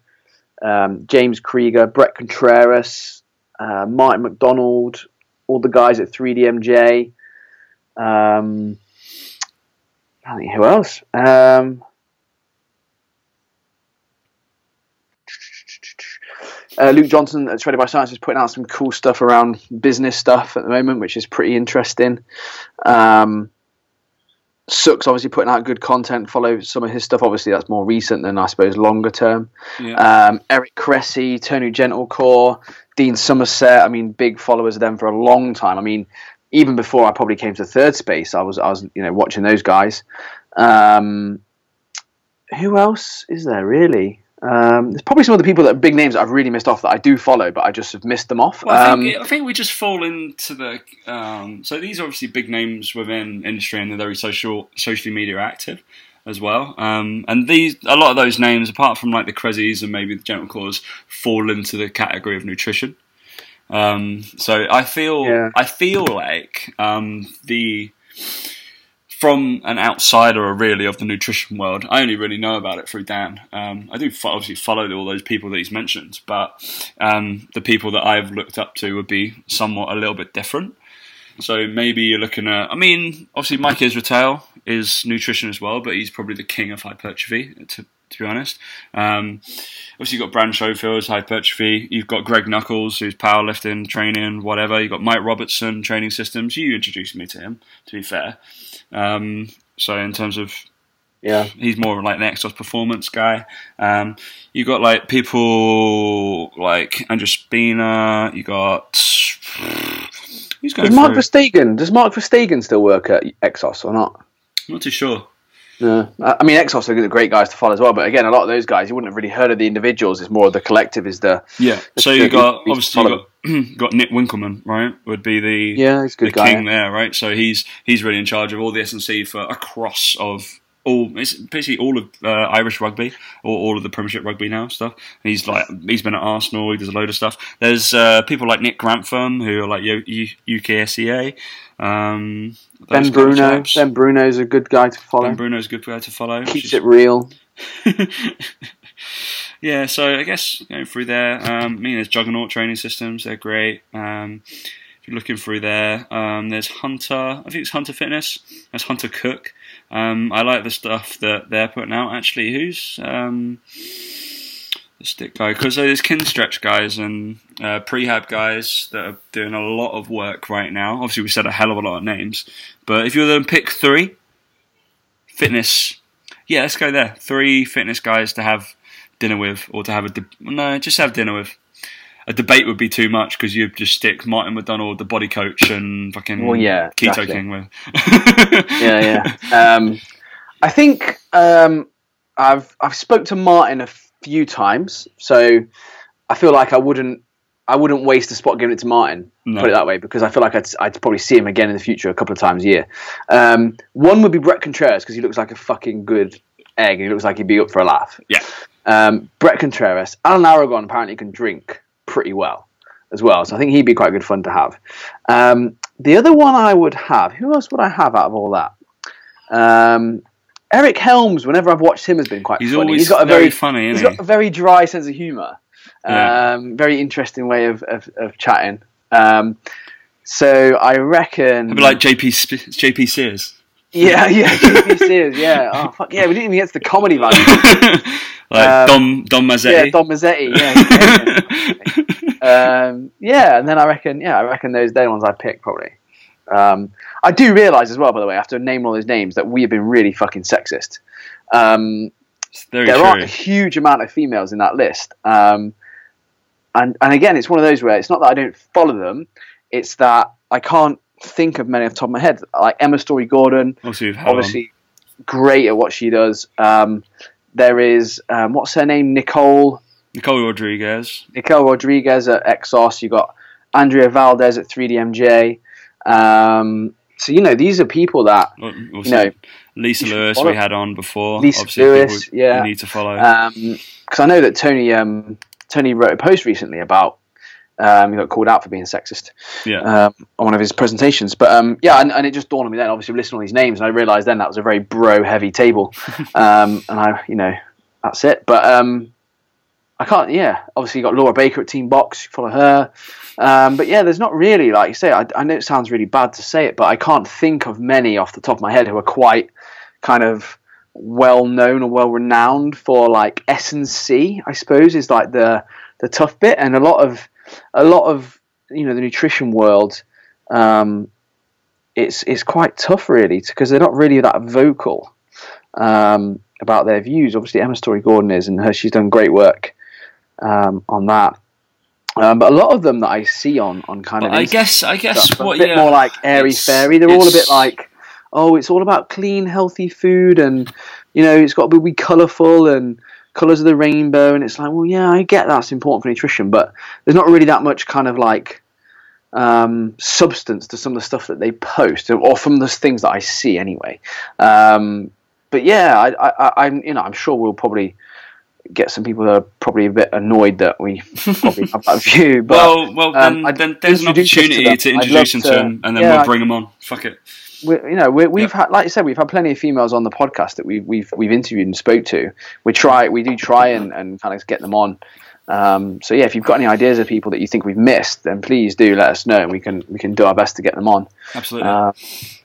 um, James Krieger, Bret Contreras, uh, Martin McDonald, all the guys at 3DMJ. Um, I think who else? Um, Uh, Luke Johnson at Shredded by Science is putting out some cool stuff around business stuff at the moment, which is pretty interesting. Um, Suck's obviously putting out good content. Follow some of his stuff. Obviously, that's more recent than I suppose longer term. Yeah. Um, Eric Cressey, Tony Gentilcore, Dean Somerset. I mean, big followers of them for a long time. I mean, even before I probably came to third space, I was I was you know watching those guys. Um, who else is there really? Um, there's probably some of the people that are big names that I've really missed off that I do follow, but I just have missed them off. Well, I Um, think, I think we just fall into the. Um, so these are obviously big names within industry and they're very social, socially media active as well. Um, and these, a lot of those names, apart from like the Cresseys and maybe the Gentilcores, fall into the category of nutrition. Um, so I feel, Yeah. I feel like um, the from an outsider or really of the nutrition world, I only really know about it through Dan. Um, I do fo- obviously follow all those people that he's mentioned, but um, the people that I've looked up to would be somewhat a little bit different. So maybe you're looking at, I mean, obviously Mike Israetel is nutrition as well, but he's probably the king of hypertrophy, to, to be honest. Um, obviously you've got Brad Schoenfeld's hypertrophy. You've got Greg Nuckols, who's powerlifting, training, whatever. You've got Mike Robertson, training systems. You introduced me to him, to be fair. Um, so in terms of Yeah. he's more like an Exos performance guy. Um, you got like people like Andrew Spina. You got who's going Does Mark? Verstegen? Does Mark Verstegen still work at Exos or not? I'm not too sure. No, I mean Exos are great guys to follow as well. But again, a lot of those guys you wouldn't have really heard of the individuals. It's more of the collective. Is the Yeah. So Yeah, you got obviously you got got Nick Winkelman, right? Would be the yeah, he's a the good guy. king there, right? So he's he's really in charge of all the S and C for across of all it's basically all of uh, Irish rugby or all of the Premiership rugby now stuff. He's like he's been at Arsenal. He does a load of stuff. There's uh, people like Nick Grantham who are like U- U- UKSCA. Um, Ben Bruno. Ben Bruno's a good guy to follow. Ben Bruno's a good guy to follow. Keeps She's- it real. yeah, so I guess going through there, um, I mean, there's Juggernaut training systems. They're great. Um, if you're looking through there, um, there's Hunter. I think it's Hunter Fitness. There's Hunter Cook. Um, I like the stuff that they're putting out. Actually, who's um, the stick guy? Because there's Kinstretch guys and uh, prehab guys that are doing a lot of work right now. Obviously, we said a hell of a lot of names, but if you were to pick three, fitness. Yeah, let's go there. Three fitness guys to have dinner with, or to have a de- no, just have dinner with. A debate would be too much because you'd just stick Martin MacDonald, the body coach, and fucking Well, yeah, Keto exactly. King with. yeah, yeah. Um, I think um, I've I've spoke to Martin a few times, so I feel like I wouldn't I wouldn't waste a spot giving it to Martin. No. Put it that way, because I feel like I'd, I'd probably see him again in the future a couple of times a year. Um, one would be Bret Contreras because he looks like a fucking good egg, and he looks like he'd be up for a laugh. Yeah. Um, Bret Contreras, Alan Aragon apparently can drink pretty well as well, so I think he'd be quite good fun to have. Um, the other one I would have, who else would I have out of all that? Um, Eric Helms, whenever I've watched him, has been quite He's funny. always he's got a very, very, funny, he's isn't got a very dry sense of humour. Yeah. Um, very interesting way of, of, of chatting. Um, so I reckon, he? A bit like JP Sp- JP Sears. yeah, yeah, JP Sears, yeah. Oh fuck, yeah, we didn't even get to the comedy value. like Um, Dom yeah, Mazzetti. Dom Mazzetti, yeah. um, yeah, and then I reckon, yeah, I reckon those they're ones I pick probably. Um, I do realise as well, by the way, after naming all those names, that we have been really fucking sexist. Um, there true. aren't a huge amount of females in that list. Um, and and again, it's one of those where it's not that I don't follow them; it's that I can't think of many off the top of my head. Like Emma Storey Gordon, Obviously, we've had on. obviously great at what she does. Um, there is um, what's her name, Nicole Nicole Rodriguez. Nicole Rodriguez at Exos. You got Andrea Valdez at 3DMJ. Um, so you know these are people that Obviously, you know Lisa you Lewis follow. we had on before. Lisa Obviously, Lewis, yeah. need to follow. because I know that Tony um, Tony wrote a post recently about um, he got called out for being sexist yeah. um, on one of his presentations. But um, yeah, and, and it just dawned on me then. Obviously, listening to all these names, and I realised then that was a very bro heavy table, um, and I you know that's it. But um, I can't. Yeah, obviously you got Laura Baker at Team Box. Follow her. Um, but yeah, there's not really like you say. I, I know it sounds really bad to say it, but I can't think of many off the top of my head who are quite kind of well known or well renowned for like S and C. I suppose is like the the tough bit, and a lot of a lot of you know the nutrition world. Um, it's it's quite tough really because they're not really that vocal um, about their views. Obviously, Emma Storey Gordon is, and her she's done great work um, on that. Um, but a lot of them that I see on on kind But of I guess I guess stuff, what a bit yeah, more like airy fairy. They're all a bit like, oh, it's all about clean, healthy food, and you know, it's got to be colourful and colours of the rainbow. And it's like, well, yeah, I get that's important for nutrition, but there's not really that much kind of like um, substance to some of the stuff that they post, or from the things that I see anyway. Um, but yeah, I, I, I, I'm you know I'm sure we'll probably get some people that are probably a bit annoyed that we probably have that view. But well, well, then, um, then there's an us to opportunity to, introduce them to- to them, and then yeah, we'll I- bring them on. Fuck it. we, you know, we, we've Yeah. had, like I said, we've had plenty of females on the podcast that we've we've we've interviewed and spoke to. We try, we do try and, and kind of get them on. Um, so yeah, if you've got any ideas of people that you think we've missed, then please do let us know, and we can we can do our best to get them on. Absolutely. Uh,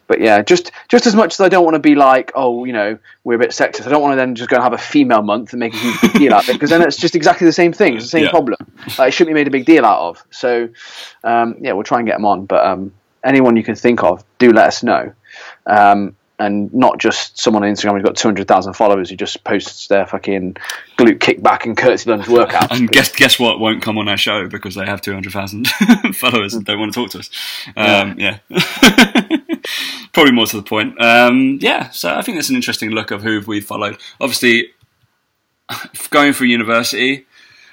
but yeah, just just as much as I don't want to be like, oh, you know, we're a bit sexist. I don't want to then just go and have a female month and make a huge deal out of it because then it's just exactly the same thing. It's the same Yeah. problem. Like, it shouldn't be made a big deal out of. So um, yeah, we'll try and get them on. But um, anyone you can think of, do let us know. Um, and not just someone on Instagram who's got 200,000 followers who just posts their fucking glute kickback and curtsy lunge workout. And guess guess what won't come on our show because they have 200,000 followers and don't want to talk to us. Um, yeah. Probably more to the point. Um, yeah, so I think that's an interesting look of who we've followed. Obviously, going through university,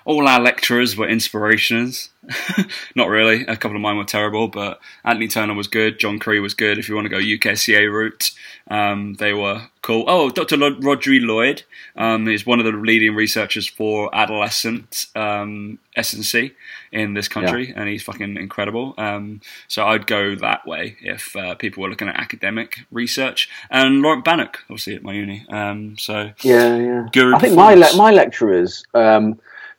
all our lecturers were inspirations. Not really. A couple of mine were terrible, but Anthony Turner was good. John Cree was good. If you want to go UKCA route, um, they were cool. Oh, Dr. Rhodri Lloyd um, is one of the leading researchers for adolescent um, S&C in this country, yeah. and he's fucking incredible. Um, so I'd go that way if uh, people were looking at academic research. And Laurent Bannock, obviously at my uni. Um, so yeah, yeah. I think my le- my lecturers.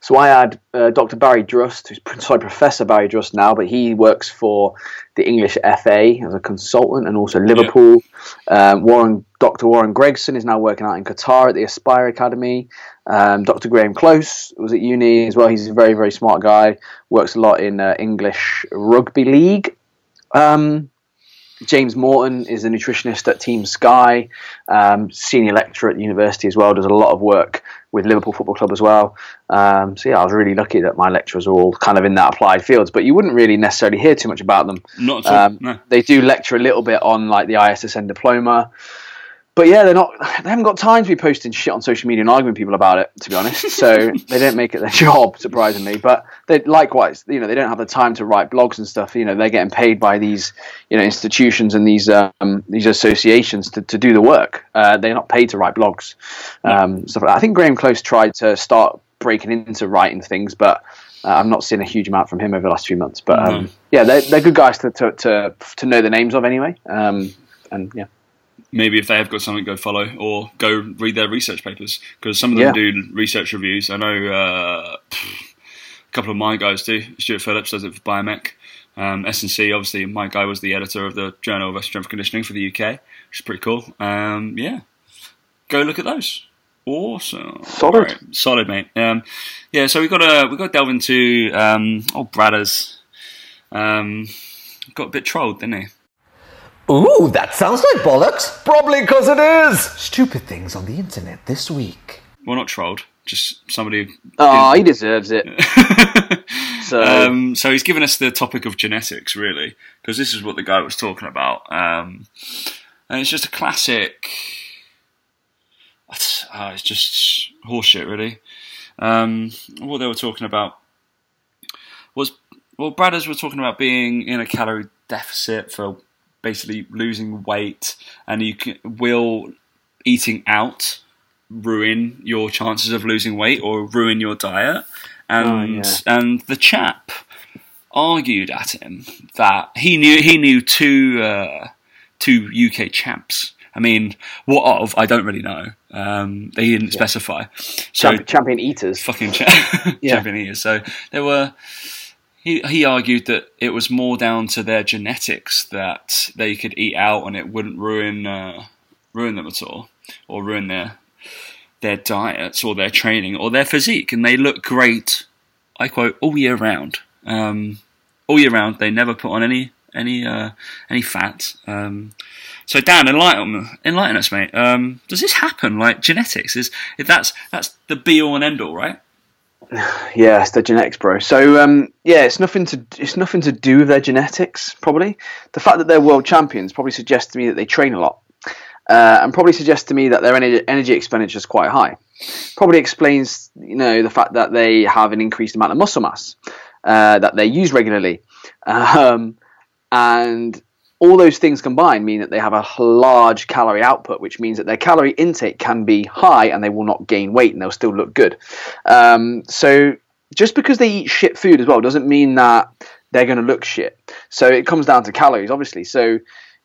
So I had uh, Dr. Barry Drust, who's sorry, Professor Barry Drust now, but he works for the English FA as a consultant and also Liverpool. Yeah. Um, Warren, Dr. Warren Gregson is now working out in Qatar at the Aspire Academy. Um, Dr. Graham Close was at uni as well. He's a very, very smart guy. Works a lot in uh, English rugby league. Um, James Morton is a nutritionist at Team Sky, um, senior lecturer at the university as well. Does a lot of work with Liverpool Football Club as well. Um, so yeah, I was really lucky that my lecturers are all kind of in that applied fields. But you wouldn't really necessarily hear too much about them. Not at all. Um, no. They do lecture a little bit on like the ISSN diploma but yeah, they're not. They haven't got time to be posting shit on social media and arguing people about it. To be honest, so they don't make it their job, surprisingly. But they likewise, you know, they don't have the time to write blogs and stuff. You know, they're getting paid by these, you know, institutions and these um, these associations to, to do the work. Uh, they're not paid to write blogs. Um, stuff like I think Graham Close tried to start breaking into writing things, but uh, I've not seen a huge amount from him over the last few months. But um, mm-hmm. yeah, they're, they're good guys to, to, to, to know the names of anyway. Um, and yeah maybe if they have got something, go follow or go read their research papers because some of them yeah. do research reviews. I know uh, a couple of my guys do. Stuart Phillips does it for Biomech. Um, S&C, obviously, my guy was the editor of the Journal of Strength Conditioning for the UK, which is pretty cool. Um, yeah, go look at those. Awesome, solid, right. solid, mate. Um, yeah, so we got to we got to delve into um, old Bradders. Um, got a bit trolled, didn't he? Ooh, that sounds like bollocks. Probably because it is. Stupid things on the internet this week. Well, not trolled. Just somebody. Oh, he deserves it. so, um, so he's given us the topic of genetics, really, because this is what the guy was talking about, um, and it's just a classic. Uh, it's just horseshit, really. Um, what they were talking about was well, Bradders were talking about being in a calorie deficit for basically losing weight, and you can, will eating out ruin your chances of losing weight or ruin your diet. And oh, yeah. and the chap argued at him that he knew he knew two uh, two UK champs. I mean, what of? I don't really know. Um, they didn't yeah. specify. So champion, eaters, fucking cha- yeah. champion eaters. So there were he he argued that it was more down to their genetics that they could eat out and it wouldn't ruin uh, ruin them at all or ruin their their diets or their training or their physique and they look great. I quote all year round. Um, all year round, they never put on any any uh, any fat. Um, so Dan, enlighten enlighten us, mate. Um, does this happen? Like genetics is if that's that's the be all and end all, right? Yeah, it's the genetics, bro. So um, yeah, it's nothing to it's nothing to do with their genetics. Probably the fact that they're world champions probably suggests to me that they train a lot, uh, and probably suggests to me that their energy, energy expenditure is quite high. Probably explains you know the fact that they have an increased amount of muscle mass uh, that they use regularly, um, and all those things combined mean that they have a large calorie output, which means that their calorie intake can be high and they will not gain weight and they'll still look good. Um, so just because they eat shit food as well doesn't mean that they're going to look shit. So it comes down to calories, obviously. So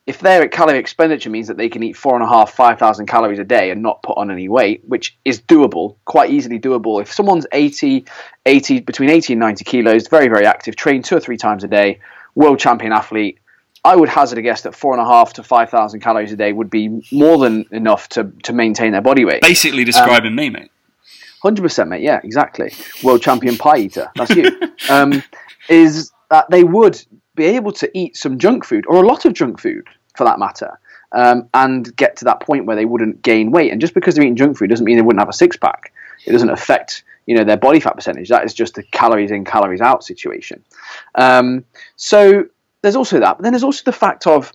if their calorie expenditure means that they can eat four and a half, five thousand calories a day and not put on any weight, which is doable, quite easily doable. If someone's 80, 80 between 80 and 90 kilos, very, very active, train two or three times a day, world champion athlete, I would hazard a guess that four and a half to five thousand calories a day would be more than enough to, to maintain their body weight. Basically, describing um, me, mate. Hundred percent, mate. Yeah, exactly. World champion pie eater. That's you. um, is that they would be able to eat some junk food or a lot of junk food for that matter, um, and get to that point where they wouldn't gain weight. And just because they're eating junk food doesn't mean they wouldn't have a six pack. It doesn't affect you know their body fat percentage. That is just a calories in, calories out situation. Um, so there's also that, but then there's also the fact of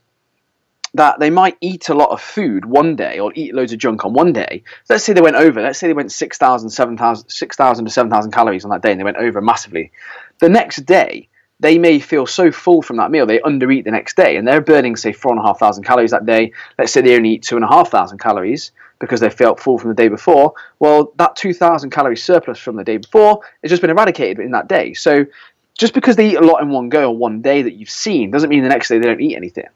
that they might eat a lot of food one day or eat loads of junk on one day. Let's say they went over. Let's say they went 6,000, 7,000 6,000 to 7,000 calories on that day and they went over massively. The next day, they may feel so full from that meal they undereat the next day and they're burning say four and a half thousand calories that day let's say they only eat two and a half thousand calories because they felt full from the day before well that 2000 calorie surplus from the day before has just been eradicated in that day so just because they eat a lot in one go or one day that you've seen doesn't mean the next day they don't eat anything.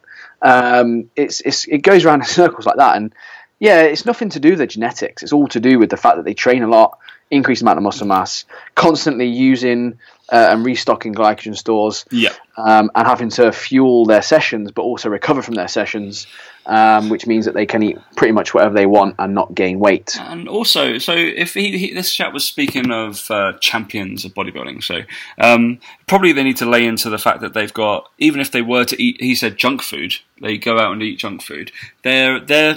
Um, it's, it's it goes around in circles like that. And yeah it's nothing to do with the genetics it's all to do with the fact that they train a lot increased amount of muscle mass constantly using uh, and restocking glycogen stores, Yeah. um, and having to fuel their sessions, but also recover from their sessions, um, which means that they can eat pretty much whatever they want and not gain weight. And also, so if he, he this chap was speaking of uh, champions of bodybuilding, so um, probably they need to lay into the fact that they've got even if they were to eat, he said junk food, they go out and eat junk food. Their their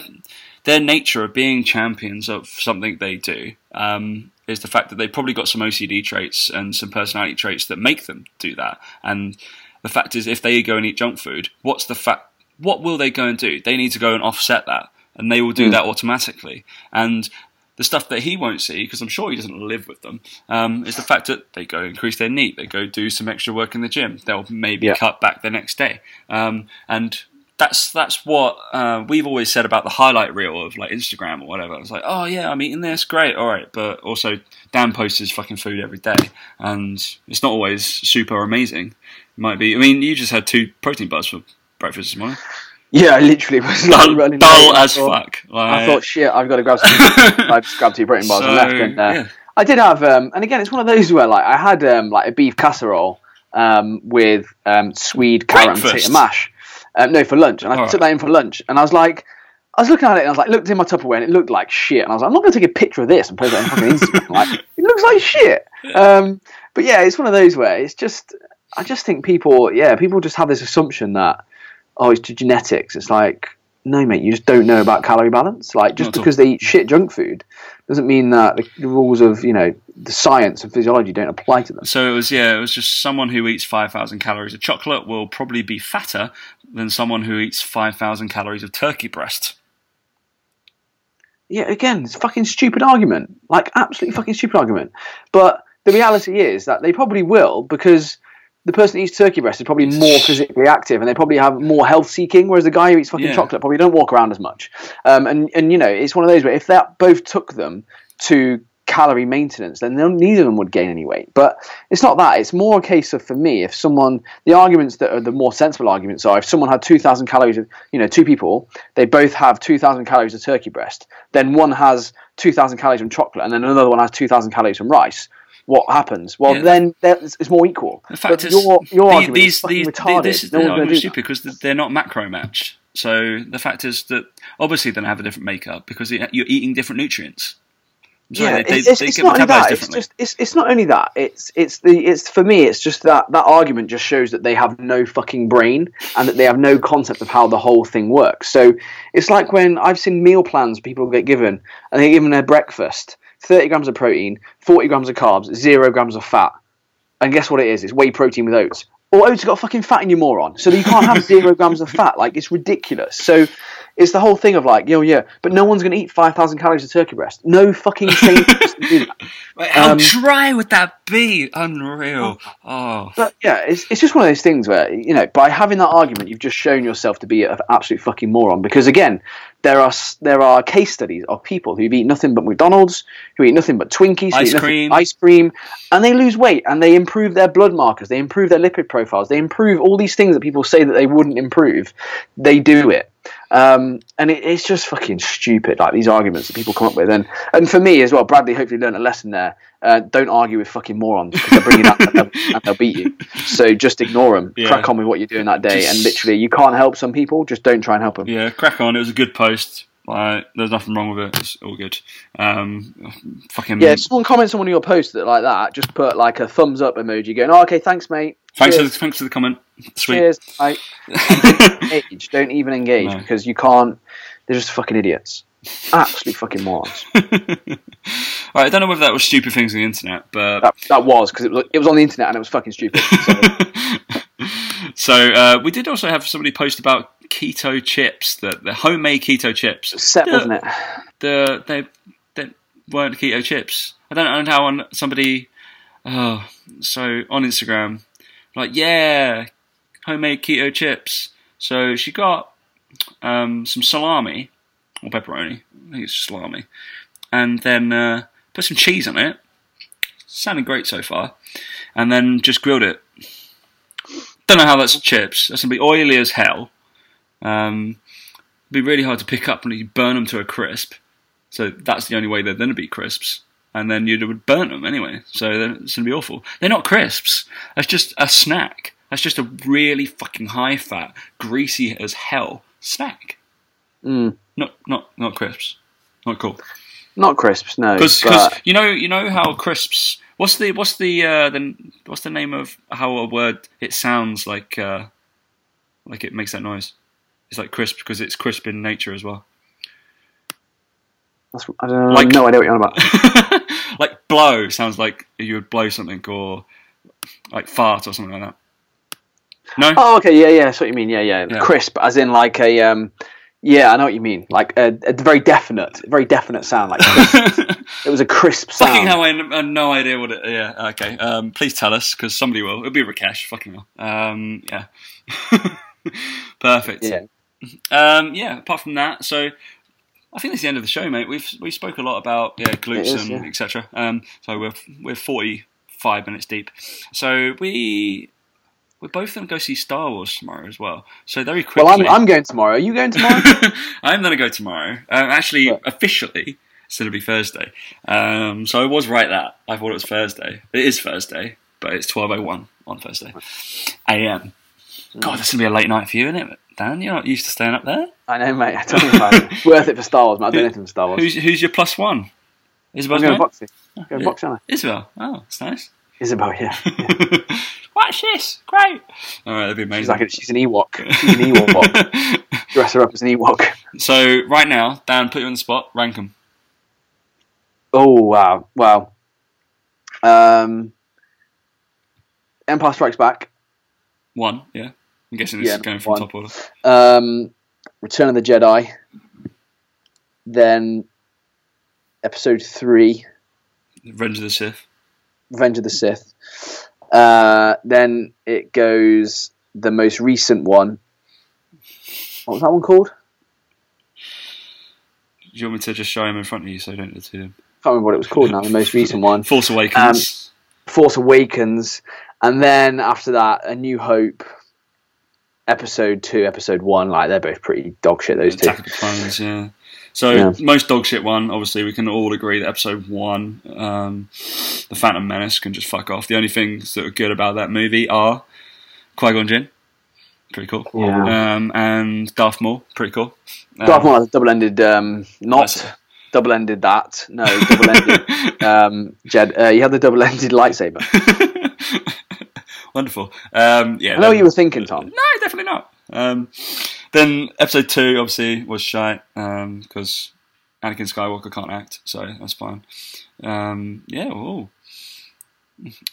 their nature of being champions of something they do um, is the fact that they've probably got some OCD traits and some personality traits that make them do that. And the fact is, if they go and eat junk food, what's the fact? What will they go and do? They need to go and offset that, and they will do that automatically. And the stuff that he won't see, because I'm sure he doesn't live with them, um, is the fact that they go increase their NEAT, they go do some extra work in the gym, they'll maybe Yeah. cut back the next day, um, and that's that's what uh, we've always said about the highlight reel of like Instagram or whatever. It's like, oh yeah, I'm eating this, great, all right, but also Dan posts his fucking food every day, and it's not always super amazing. It might be. I mean, you just had two protein bars for breakfast this morning. Yeah, I literally was like Dull, running dull. As thought- fuck. I thought, shit, I've got to grab some. I just grabbed two protein bars and left. And, uh, yeah. I did have, um, and again, it's one of those where like I had um, like a beef casserole um, with um, swede, carrot, and potato mash. Um, no, for lunch, and I All took right. that in for lunch, and I was like. I was looking at it and I was like, looked in my Tupperware and it looked like shit. And I was like, I'm not going to take a picture of this and post it on fucking Instagram. like, it looks like shit. Um, but yeah, it's one of those where it's just, I just think people, yeah, people just have this assumption that, oh, it's to genetics. It's like, no, mate, you just don't know about calorie balance. Like, just Not all. because they eat shit junk food doesn't mean that the, rules of, you know, the science and physiology don't apply to them. So it was yeah, it was just someone who eats five thousand calories of chocolate will probably be fatter than someone who eats five thousand calories of turkey breast. Yeah, again, it's a fucking stupid argument. Like, absolutely fucking stupid argument. But the reality is that they probably will because the person who eats turkey breast is probably more physically active and they probably have more health seeking, whereas the guy who eats fucking Yeah. chocolate probably don't walk around as much. Um, and, and, you know, it's one of those where if that both took them to calorie maintenance, then neither of them would gain any weight. But it's not that. It's more a case of, for me, if someone, the arguments that are the more sensible arguments are if someone had 2,000 calories, of, you know, two people, they both have 2,000 calories of turkey breast, then one has 2,000 calories from chocolate and then another one has 2,000 calories from rice. What happens? Well, Yeah. then it's it's more equal. The fact But is, your, your the- these these retarded. this is no the one's argument stupid that. because they're not macro matched. So the fact is that obviously they're gonna have a different makeup because you're eating different nutrients. So yeah, they, they, it's, it's, they it's not only that. It's just it's, it's not only that. It's it's the it's for me. It's just that that argument just shows that they have no fucking brain and that they have no concept of how the whole thing works. So it's like when I've seen meal plans people get given and they give them their breakfast: thirty grams of protein, forty grams of carbs, zero grams of fat. And guess what it is? It's whey protein with oats. Or oats have got fucking fat in you moron. So you can't have zero grams of fat. Like it's ridiculous. So it's the whole thing of like, yo, yeah, but no one's going to eat five thousand calories of turkey breast. No fucking sane person can do that. Wait, how um, dry would that be? Unreal. Oh, But yeah, it's, it's just one of those things where you know by having that argument, you've just shown yourself to be an absolute fucking moron. Because again, there are there are case studies of people who eat nothing but McDonald's, who eat nothing but Twinkies, Ice cream. ice cream, and they lose weight and they improve their blood markers, they improve their lipid profiles, they improve all these things that people say that they wouldn't improve. They do it. Um, and it, it's just fucking stupid, like these arguments that people come up with. And and for me as well, Bradley hopefully learned a lesson there. Uh, don't argue with fucking morons because they'll bring up and they'll, and they'll beat you. So just ignore them. Yeah. Crack on with what you're doing that day. Just- And literally, you can't help some people. Just don't try and help them. yeah, crack on. It was a good post. Like, there's nothing wrong with it. It's all good. Um, fucking Yeah, if someone comments on one of your posts that like that, just put like a thumbs up emoji going, oh, okay, thanks, mate. thanks for the, thanks for the comment. Sweet. Cheers. Like, engage. Don't even engage No. because you can't. They're just fucking idiots. Absolutely fucking morons. Right, I don't know whether that was stupid things on the internet, but That, that was because it was, it was on the internet and it was fucking stupid. So, so uh, we did also have somebody post about keto chips, the the homemade keto chips. set, The- wasn't it? The they they weren't keto chips. I don't know how on somebody. Oh, so on Instagram, like yeah, homemade keto chips. So she got um, some salami or pepperoni. I think it's salami, and then uh, put some cheese on it. Sounding great so far, and then just grilled it. Don't know how that's chips. That's gonna be oily as hell. Um, it'd be really hard to pick up when you burn them to a crisp. So that's the only way they're going to be crisps. And then you would burn them anyway. So it's going to be awful. They're not crisps. That's just a snack. That's just a really fucking high fat, greasy as hell snack. Mm. Not not not crisps. Not cool. Not crisps, no. Because but you know you know how crisps. What's the what's the uh, the what's the name of how a word it sounds like uh, like it makes that noise? It's like crisp because it's crisp in nature as well. that's, I don't know. like- no idea what you're on about. like blow sounds like you would blow something or like fart or something like that. No, Oh, okay, yeah, yeah. That's what you mean. Yeah, yeah. Yeah. Crisp, as in like a. Um, yeah, I know what you mean. Like a, a very definite, very definite sound. Like crisp. it was a crisp sound. fucking hell, I have no idea what it. Yeah, okay. Um, please tell us because somebody will. It'll be Rakesh. Fucking hell. Um, yeah. Perfect. Yeah. Um, yeah. Apart from that, so I think that's the end of the show, mate. We've we spoke a lot about yeah glutes is, and yeah. etc. Um, so we're we're forty five minutes deep. So we we're both going to go see Star Wars tomorrow as well. So very quickly, Well, I'm, I'm going tomorrow. Are you going tomorrow? I'm going to go tomorrow. Um, actually, officially, it's going to be Thursday. Um, so I was right that I thought it was Thursday. It is Thursday, but it's 12:01 on Thursday a.m. God, that's going to be a late night for you, isn't it, Dan? You're not used to staying up there. I know, mate. I don't know it. It's worth it for Star Wars, mate. I don't anything for Star Wars. Who's who's your plus one? I'm Isabel's going mate? boxing. Going boxing, aren't Isabel. Oh, that's nice. I? Isabel, yeah. Watch this. Great. All right, that'd be amazing. She's like a, she's an Ewok. She's an Ewok. Dress her up as an Ewok. so right now, Dan, put you on the spot. Rank them. Oh wow, wow. Um, Empire Strikes Back. One. Yeah. I'm guessing this Yeah, is going from one. top order. Um, Return of the Jedi. Then Episode Three, Revenge of the Sith. Revenge of the Sith. Uh, then it goes the most recent one. What was that one called? Do you want me to just show him in front of you so I don't see him? can't remember what it was called now. The most recent one. Force Awakens. Force Awakens, and then after that, A New Hope, Episode Two, Episode One. Like they're both pretty dog shit. Those two. Attack of the Clones, yeah. So Yeah. most dog shit one, obviously we can all agree that episode one, um, the Phantom Menace can just fuck off. The only things that are good about that movie are Qui Gon Jinn, pretty cool, Yeah. um, and Darth Maul, pretty cool. Um, Darth Maul has a double-ended, um, not double-ended that. No, double-ended. um, Jed, uh, you had the double-ended lightsaber. Wonderful. Um, yeah, I know then- what you were thinking, Tom. No, definitely not. Um, then episode two obviously was shite because Anakin Skywalker can't act, so that's fine. Um, yeah.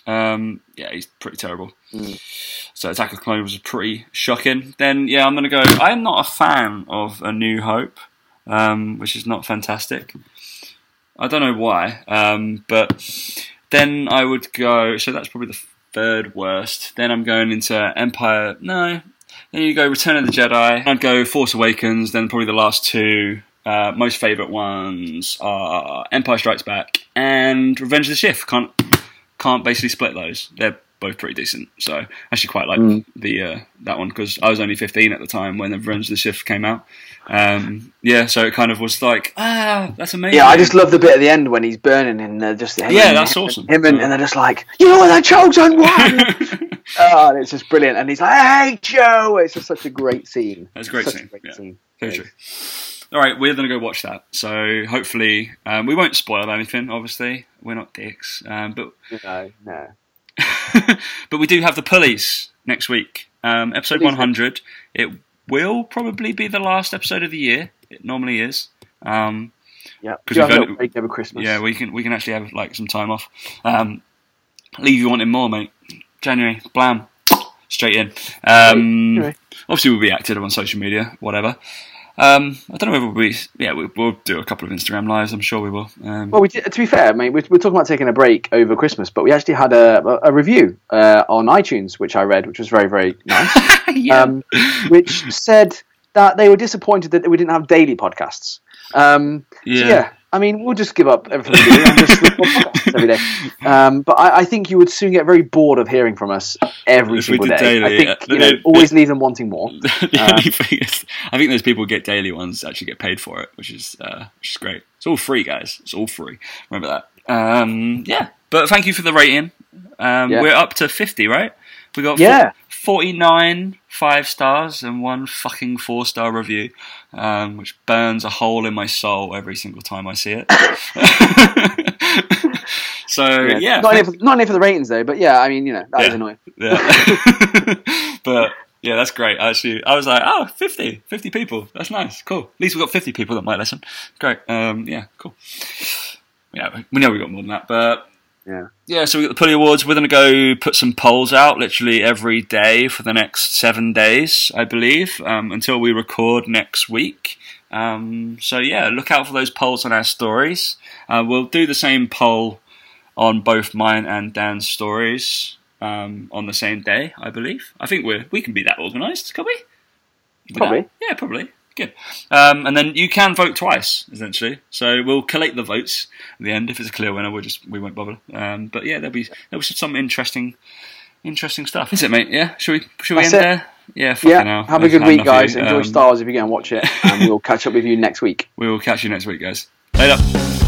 Um, yeah, he's pretty terrible. So Attack of the Clones was pretty shocking. Then yeah, I'm gonna go. I am not a fan of A New Hope, um, which is not fantastic. I don't know why, um, but then I would go. So that's probably the third worst. Then I'm going into Empire. No, then you go Return of the Jedi. I'd go Force Awakens. Then probably the last two. Uh, most favourite ones are Empire Strikes Back and Revenge of the Sith. Can't can't basically split those. They're both pretty decent. So I actually quite like the uh, that one because I was only 15 at the time when the Revenge of the Sith came out. Um, yeah, so it kind of was like ah, that's amazing. Yeah, I just love the bit at the end when he's burning and they're just him Yeah, and- that's awesome. Him and, and they're just like, you know what, that chosen one. oh, it's just brilliant. And he's like, hey Joe, it's just such a great scene. That's a great scene, great yeah. scene. Very true. all right, we're gonna go watch that. So hopefully, um, we won't spoil anything. Obviously, we're not dicks. Um, but No, no. but we do have the pulleys next week. Um, episode 100. It will probably be the last episode of the year. It normally is. Um, Yeah, 'Cause do have we've a break over Christmas. yeah, we can we can actually have like some time off. Um, leave you wanting more, mate. January, blam, straight in. Um, Anyway. obviously, we'll be active on social media, whatever. Um, I don't know whether we, yeah, we, we'll do a couple of Instagram lives. I'm sure we will. Um, Well, we did, to be fair, mate, we're, we're talking about taking a break over Christmas, but we actually had a, a, a review uh, on iTunes, which I read, which was very, very nice, yeah. um, which said that they were disappointed that we didn't have daily podcasts. Um, so Yeah. I mean, we'll just give up everything we do and just every day. Um, but I, I, think you would soon get very bored of hearing from us every if single day. Daily, I think yeah. you know, always leave them wanting more. The uh, only um, thing is, I think those people get daily ones actually get paid for it, which is uh, which is great. It's all free, guys. It's all free. Remember that. Um, yeah, but thank you for the rating. Um, yeah. We're up to fifty, right? We got yeah. Four, 49 five stars and one fucking four star review, um, which burns a hole in my soul every single time I see it. so, yeah. yeah not, only for, not, only for, the ratings, though, but yeah, I mean, you know, that yeah, annoying. Yeah. but yeah, that's great. Actually, I was like, oh, 50, 50 people. That's nice. Cool. At least we've got 50 people that might listen. Great. Um, yeah, cool. Yeah, we know we've got more than that, but yeah. yeah, so we got the Pulley Awards. We're going to go put some polls out literally every day for the next seven days, I believe, um, until we record next week. Um, so yeah, look out for those polls on our stories. Uh, we'll do the same poll on both mine and Dan's stories um, on the same day, I believe. I think we we can be that organised, can we? Probably. Yeah, probably. Good. Um, and then you can vote twice, essentially. So we'll collate the votes at the end. If it's a clear winner, we'll just we won't bother. Um, but yeah, there'll be there'll be some interesting interesting stuff. Is it, mate? Yeah. Should we should we That's end it. there? Yeah. Fucking Yeah, hell. have a I've good week, guys. Enjoy Um, Stars if you go and watch it, and we'll catch up with you next week. We will catch you next week, guys. Later.